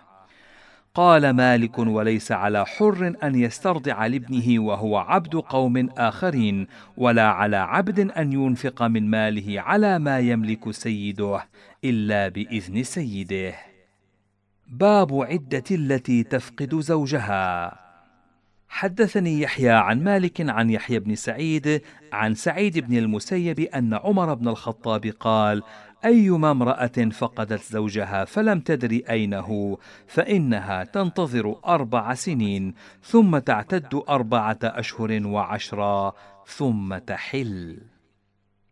قال مالك وليس على حر أن يسترضع لابنه وهو عبد قوم آخرين ولا على عبد أن ينفق من ماله على ما يملك سيده إلا بإذن سيده. باب عدة التي تفقد زوجها. حدثني يحيى عن مالك عن يحيى بن سعيد عن سعيد بن المسيب أن عمر بن الخطاب قال أيما امرأة فقدت زوجها فلم تدر اين هو فإنها تنتظر أربع سنين ثم تعتد أربعة أشهر وعشرا ثم تحل.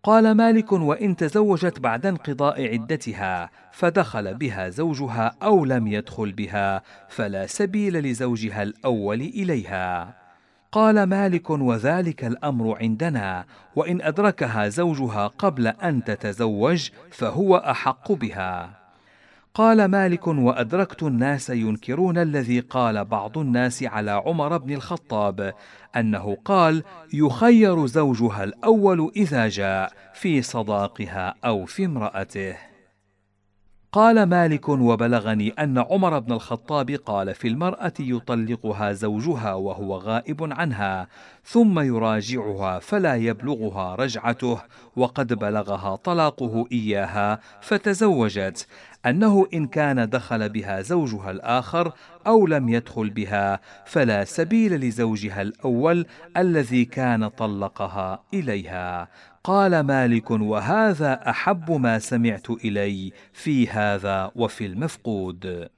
قال مالك وإن تزوجت بعد انقضاء عدتها فدخل بها زوجها أو لم يدخل بها فلا سبيل لزوجها الأول إليها. قال مالك وذلك الأمر عندنا وإن أدركها زوجها قبل أن تتزوج فهو أحق بها. قال مالك وأدركت الناس ينكرون الذي قال بعض الناس على عمر بن الخطاب أنه قال يخير زوجها الأول إذا جاء في صداقها أو في امرأته. قال مالك وبلغني أن عمر بن الخطاب قال في المرأة يطلقها زوجها وهو غائب عنها ثم يراجعها فلا يبلغها رجعته وقد بلغها طلاقه إياها فتزوجت. أنه إن كان دخل بها زوجها الآخر أو لم يدخل بها فلا سبيل لزوجها الأول الذي كان طلقها إليها. قال مالك وهذا أحب ما سمعت إلي في هذا وفي المفقود.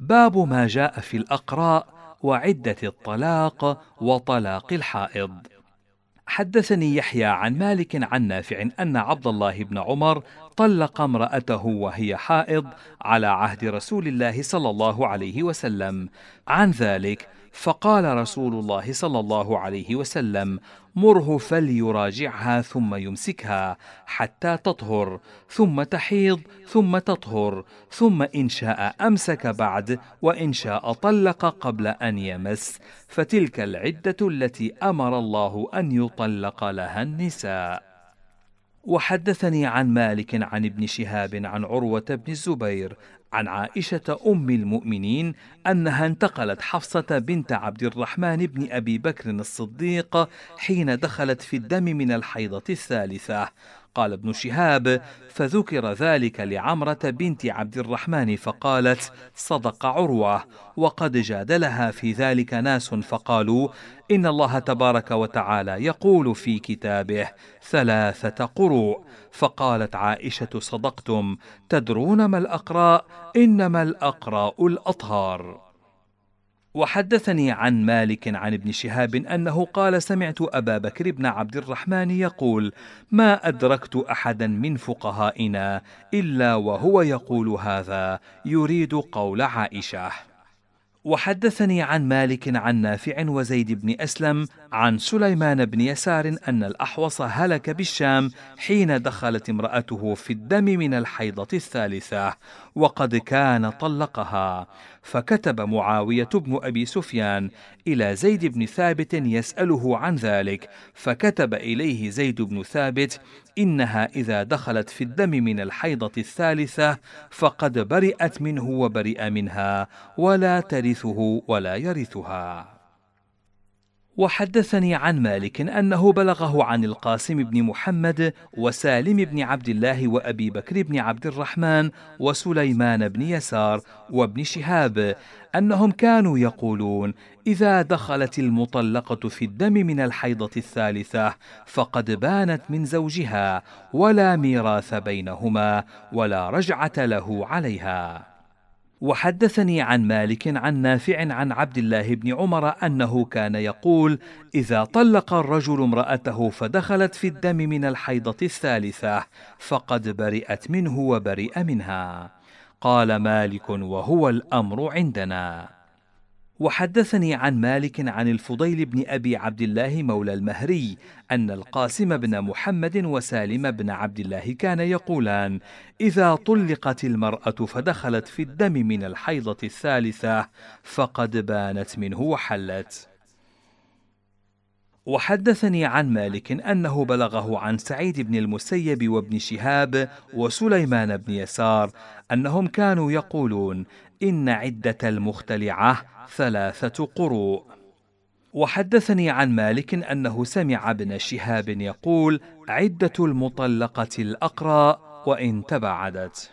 باب ما جاء في الأقراء وعدة الطلاق وطلاق الحائض. حدثني يحيى عن مالك عن نافع أن عبد الله بن عمر طلق امرأته وهي حائض على عهد رسول الله صلى الله عليه وسلم. عن ذلك فقال رسول الله صلى الله عليه وسلم مره فليراجعها ثم يمسكها حتى تطهر ثم تحيض ثم تطهر ثم إن شاء أمسك بعد وإن شاء طلق قبل أن يمس فتلك العدة التي أمر الله أن يطلق لها النساء. وحدثني عن مالك عن ابن شهاب عن عروة بن الزبير عن عائشة أم المؤمنين أنها انتقلت حفصة بنت عبد الرحمن بن أبي بكر الصديق حين دخلت في الدم من الحيضة الثالثة. قال ابن شهاب فذكر ذلك لعمرة بنت عبد الرحمن فقالت صدق عروة وقد جادلها في ذلك ناس فقالوا إن الله تبارك وتعالى يقول في كتابه ثلاثة قروء فقالت عائشة صدقتم تدرون ما الاقراء إنما الاقراء الأطهار وحدثني عن مالك عن ابن شهاب أنه قال سمعت أبا بكر بن عبد الرحمن يقول ما أدركت أحدا من فقهائنا إلا وهو يقول هذا يريد قول عائشة. وحدثني عن مالك عن نافع وزيد بن أسلم عن سليمان بن يسار أن الأحوص هلك بالشام حين دخلت امرأته في الدم من الحيضة الثالثة وقد كان طلقها. فكتب معاوية بن أبي سفيان إلى زيد بن ثابت يسأله عن ذلك فكتب إليه زيد بن ثابت إنها إذا دخلت في الدم من الحيضة الثالثة فقد برئت منه وبرئ منها ولا ترثه ولا يرثها. وحدثني عن مالك أنه بلغه عن القاسم بن محمد وسالم بن عبد الله وأبي بكر بن عبد الرحمن وسليمان بن يسار وابن شهاب أنهم كانوا يقولون إذا دخلت المطلقة في الدم من الحيضة الثالثة فقد بانت من زوجها ولا ميراث بينهما ولا رجعة له عليها. وحدثني عن مالك عن نافع عن عبد الله بن عمر أنه كان يقول إذا طلق الرجل امرأته فدخلت في الدم من الحيضة الثالثة فقد برئت منه وبرئ منها. قال مالك وهو الأمر عندنا. وحدثني عن مالك عن الفضيل بن أبي عبد الله مولى المهري أن القاسم بن محمد وسالم بن عبد الله كان يقولان إذا طلقت المرأة فدخلت في الدم من الحيضة الثالثة فقد بانت منه وحلت. وحدثني عن مالك أنه بلغه عن سعيد بن المسيب وابن شهاب وسليمان بن يسار أنهم كانوا يقولون إن عدة المختلعة ثلاثة قروء. وحدثني عن مالك أنه سمع ابن شهاب يقول عدة المطلقة الاقرا وإن تباعدت.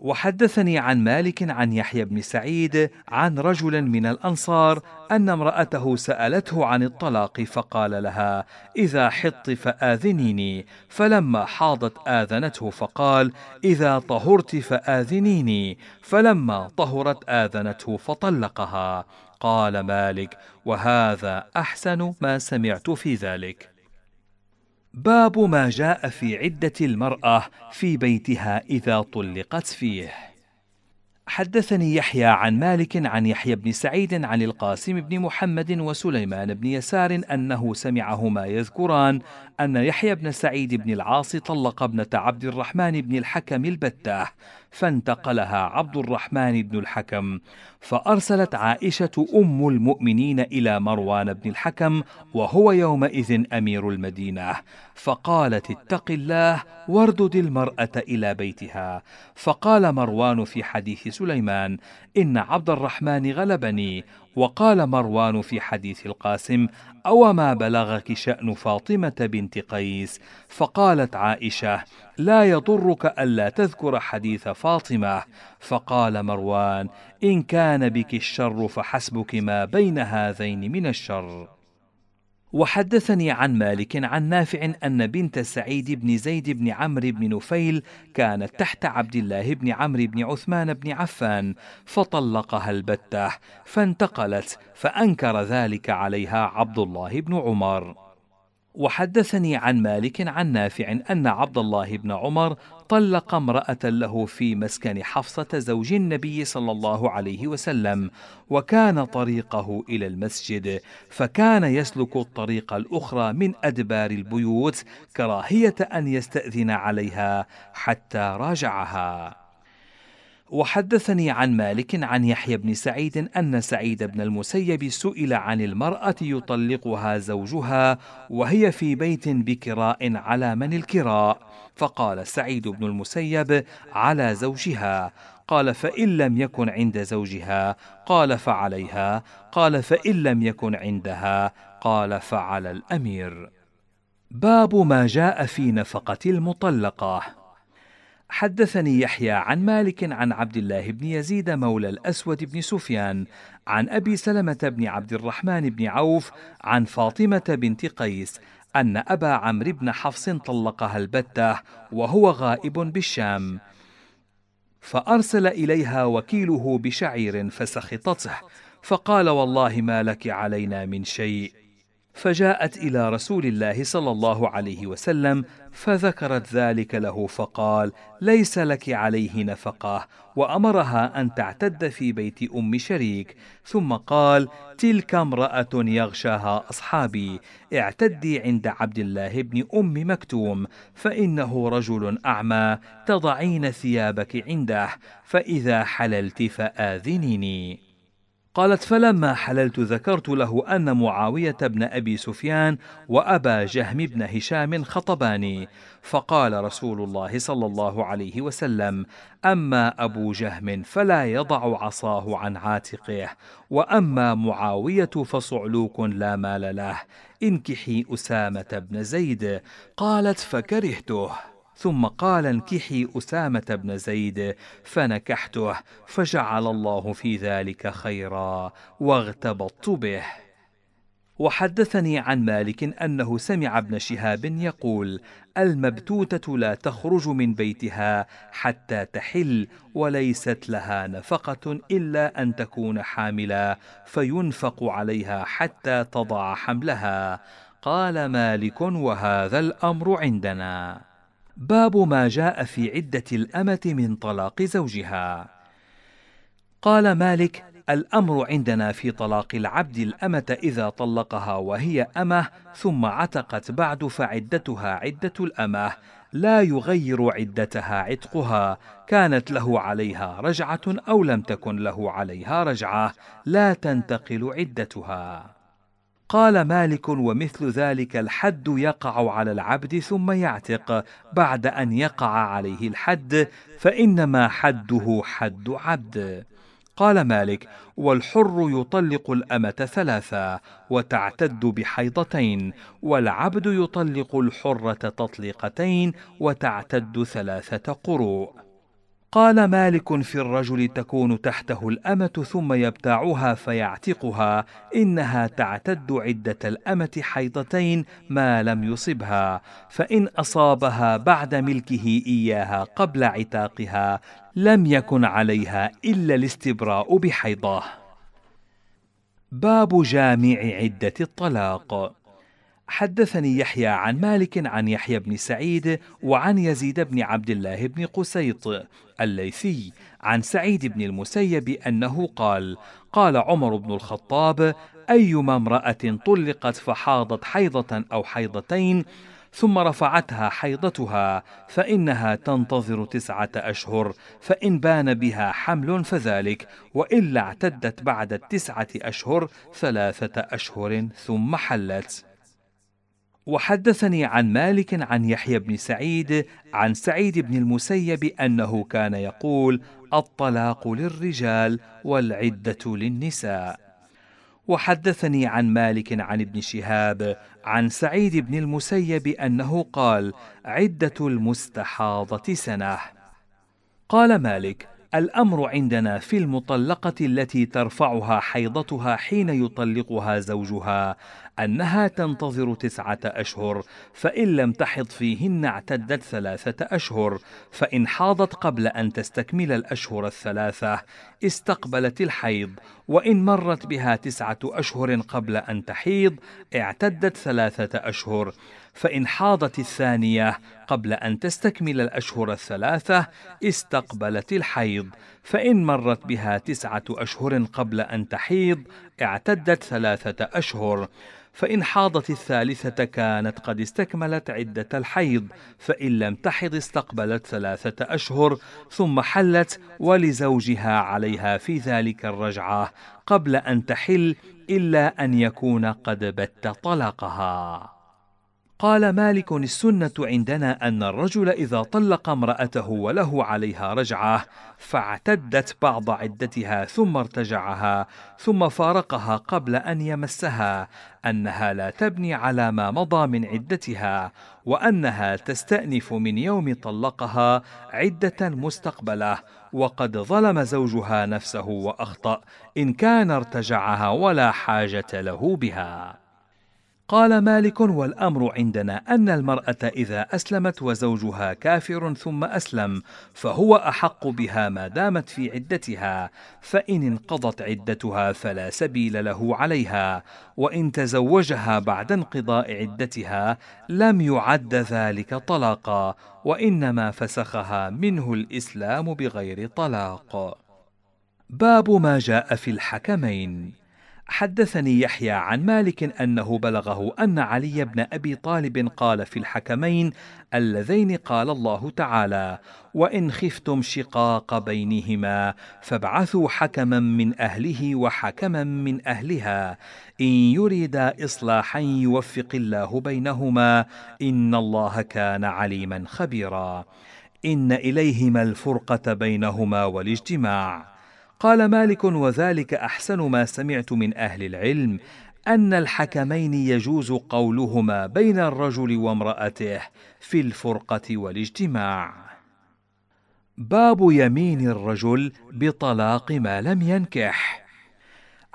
وحدثني عن مالك عن يحيى بن سعيد عن رجل من الأنصار أن امرأته سألته عن الطلاق فقال لها إذا حط فآذنيني. فلما حاضت آذنته فقال إذا طهرت فآذنيني. فلما طهرت آذنته فطلقها. قال مالك وهذا أحسن ما سمعت في ذلك. باب ما جاء في عدة المرأة في بيتها إذا طلقت فيه. حدثني يحيى عن مالك عن يحيى بن سعيد عن القاسم بن محمد وسليمان بن يسار أنه سمعهما يذكران أن يحيى بن سعيد بن العاص طلق ابنة عبد الرحمن بن الحكم البتاه فانتقلها عبد الرحمن بن الحكم فأرسلت عائشة أم المؤمنين إلى مروان بن الحكم وهو يومئذ أمير المدينة فقالت اتق الله واردد المرأة إلى بيتها. فقال مروان في حديث سليمان إن عبد الرحمن غلبني وقال مروان في حديث القاسم أو ما بلغك شأن فاطمة بنت قيس فقالت عائشة لا يضرك ألا تذكر حديث فاطمة فقال مروان إن كان بك الشر فحسبك ما بين هذين من الشر وحدثني عن مالك عن نافع أن بنت سعيد بن زيد بن عمرو بن نفيل كانت تحت عبد الله بن عمرو بن عثمان بن عفان فطلقها البتة فانتقلت فأنكر ذلك عليها عبد الله بن عمر. وحدثني عن مالك عن نافع أن عبد الله بن عمر طلق امرأة له في مسكن حفصة زوج النبي صلى الله عليه وسلم وكان طريقه إلى المسجد فكان يسلك الطريق الأخرى من أدبار البيوت كراهية أن يستأذن عليها حتى راجعها. وحدثني عن مالك عن يحيى بن سعيد أن سعيد بن المسيب سئل عن المرأة يطلقها زوجها وهي في بيت بكراء على من الكراء فقال سعيد بن المسيب على زوجها قال فإن لم يكن عند زوجها قال فعليها قال فإن لم يكن عندها قال فعلى الأمير. باب ما جاء في نفقة المطلقة. حدثني يحيى عن مالك عن عبد الله بن يزيد مولى الأسود بن سفيان عن أبي سلمة بن عبد الرحمن بن عوف عن فاطمة بنت قيس أن أبا عمرو بن حفص طلقها البتة وهو غائب بالشام. فأرسل إليها وكيله بشعير فسخطته فقال والله ما لك علينا من شيء. فجاءت إلى رسول الله صلى الله عليه وسلم فذكرت ذلك له فقال ليس لك عليه نفقة. وأمرها أن تعتد في بيت أم شريك. ثم قال تلك امرأة يغشاها أصحابي. اعتدي عند عبد الله بن أم مكتوم فإنه رجل أعمى تضعين ثيابك عنده فإذا حللت فآذنيني. قالت فلما حللت ذكرت له أن معاوية بن أبي سفيان وأبا جهم بن هشام خطباني. فقال رسول الله صلى الله عليه وسلم أما أبو جهم فلا يضع عصاه عن عاتقه وأما معاوية فصعلوك لا مال له انكحي أسامة بن زيد. قالت فكرهته. ثم قال انكحي أسامة بن زيد فنكحته فجعل الله في ذلك خيرا واغتبطت به. وحدثني عن مالك أنه سمع ابن شهاب يقول المبتوتة لا تخرج من بيتها حتى تحل وليست لها نفقة إلا أن تكون حاملا فينفق عليها حتى تضع حملها. قال مالك وهذا الأمر عندنا. باب ما جاء في عدة الأمة من طلاق زوجها. قال مالك: الأمر عندنا في طلاق العبد الأمة إذا طلقها وهي أمة ثم عتقت بعد فعدتها عدة الأمة، لا يغير عدتها عتقها، كانت له عليها رجعة أو لم تكن له عليها رجعة، لا تنتقل عدتها. قال مالك ومثل ذلك الحد يقع على العبد ثم يعتق. بعد أن يقع عليه الحد فإنما حده حد عبد. قال مالك والحر يطلق الأمة ثلاثا وتعتد بحيضتين والعبد يطلق الحرة تطليقتين وتعتد ثلاثة قروء. قال مالك في الرجل تكون تحته الأمة ثم يبتاعها فيعتقها إنها تعتد عدة الأمة حيضتين ما لم يصبها فإن أصابها بعد ملكه إياها قبل عتاقها لم يكن عليها إلا الاستبراء بحيضة باب جامع عدة الطلاق. حدثني يحيى عن مالك عن يحيى بن سعيد وعن يزيد بن عبد الله بن قسيط الليثي عن سعيد بن المسيب أنه قال قال عمر بن الخطاب أيما امرأة طلقت فحاضت حيضة أو حيضتين ثم رفعتها حيضتها فإنها تنتظر تسعة أشهر فإن بان بها حمل فذلك وإلا اعتدت بعد التسعة أشهر ثلاثة أشهر ثم حلت. وحدثني عن مالك عن يحيى بن سعيد عن سعيد بن المسيب أنه كان يقول الطلاق للرجال والعدة للنساء. وحدثني عن مالك عن ابن شهاب عن سعيد بن المسيب أنه قال عدة المستحاضة سنة. قال مالك الأمر عندنا في المطلقة التي ترفعها حيضتها حين يطلقها زوجها أنها تنتظر تسعة أشهر فإن لم تحض فيهن اعتدت ثلاثة أشهر فإن حاضت قبل أن تستكمل الأشهر الثلاثة. استقبلت الحيض وإن مرت بها تسعة أشهر قبل أن تحيض اعتدت ثلاثة أشهر. فإن حاضت الثانية قبل أن تستكمل الأشهر الثلاثة استقبلت الحيض، فإن مرت بها تسعة أشهر قبل أن تحيض اعتدت ثلاثة أشهر، فإن حاضت الثالثة كانت قد استكملت عدة الحيض، فإن لم تحض استقبلت ثلاثة أشهر ثم حلت ولزوجها عليها في ذلك الرجعة قبل أن تحل إلا أن يكون قد بت طلقها. قال مالك السنة عندنا أن الرجل إذا طلق امرأته وله عليها رجعة فاعتدت بعض عدتها ثم ارتجعها ثم فارقها قبل أن يمسها أنها لا تبني على ما مضى من عدتها وأنها تستأنف من يوم طلقها عدة مستقبلة وقد ظلم زوجها نفسه وأخطأ إن كان ارتجعها ولا حاجة له بها. قال مالك والأمر عندنا أن المرأة إذا أسلمت وزوجها كافر ثم أسلم فهو أحق بها ما دامت في عدتها فإن انقضت عدتها فلا سبيل له عليها وإن تزوجها بعد انقضاء عدتها لم يعد ذلك طلاقا وإنما فسخها منه الإسلام بغير طلاق. باب ما جاء في الحكمين. حدثني يحيى عن مالك أنه بلغه أن علي بن أبي طالب قال في الحكمين اللذين قال الله تعالى وإن خفتم شقاق بينهما فابعثوا حكما من أهله وحكما من أهلها. إن يريدا إصلاحا يوفق الله بينهما إن الله كان عليما خبيرا. إن إليهما الفرقة بينهما والاجتماع. قال مالك وذلك أحسن ما سمعت من أهل العلم أن الحكمين يجوز قولهما بين الرجل وامرأته في الفرقة والاجتماع. باب يمين الرجل بطلاق ما لم ينكح.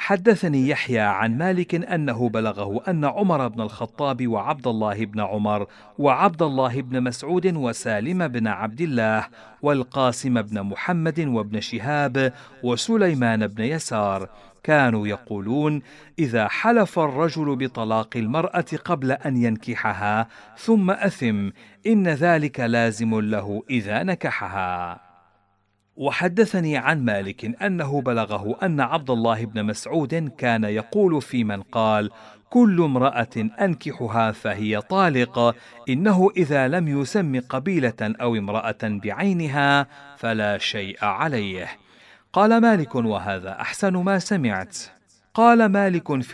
حدثني يحيى عن مالك أنه بلغه أن عمر بن الخطاب وعبد الله بن عمر وعبد الله بن مسعود وسالم بن عبد الله والقاسم بن محمد وابن شهاب وسليمان بن يسار كانوا يقولون إذا حلف الرجل بطلاق المرأة قبل أن ينكحها ثم أثم إن ذلك لازم له إذا نكحها. وحدثني عن مالك أنه بلغه أن عبد الله بن مسعود كان يقول في من قال كل امرأة أنكحها فهي طالق إنه إذا لم يسم قبيلة أو امرأة بعينها فلا شيء عليه. قال مالك وهذا أحسن ما سمعت. قال مالك في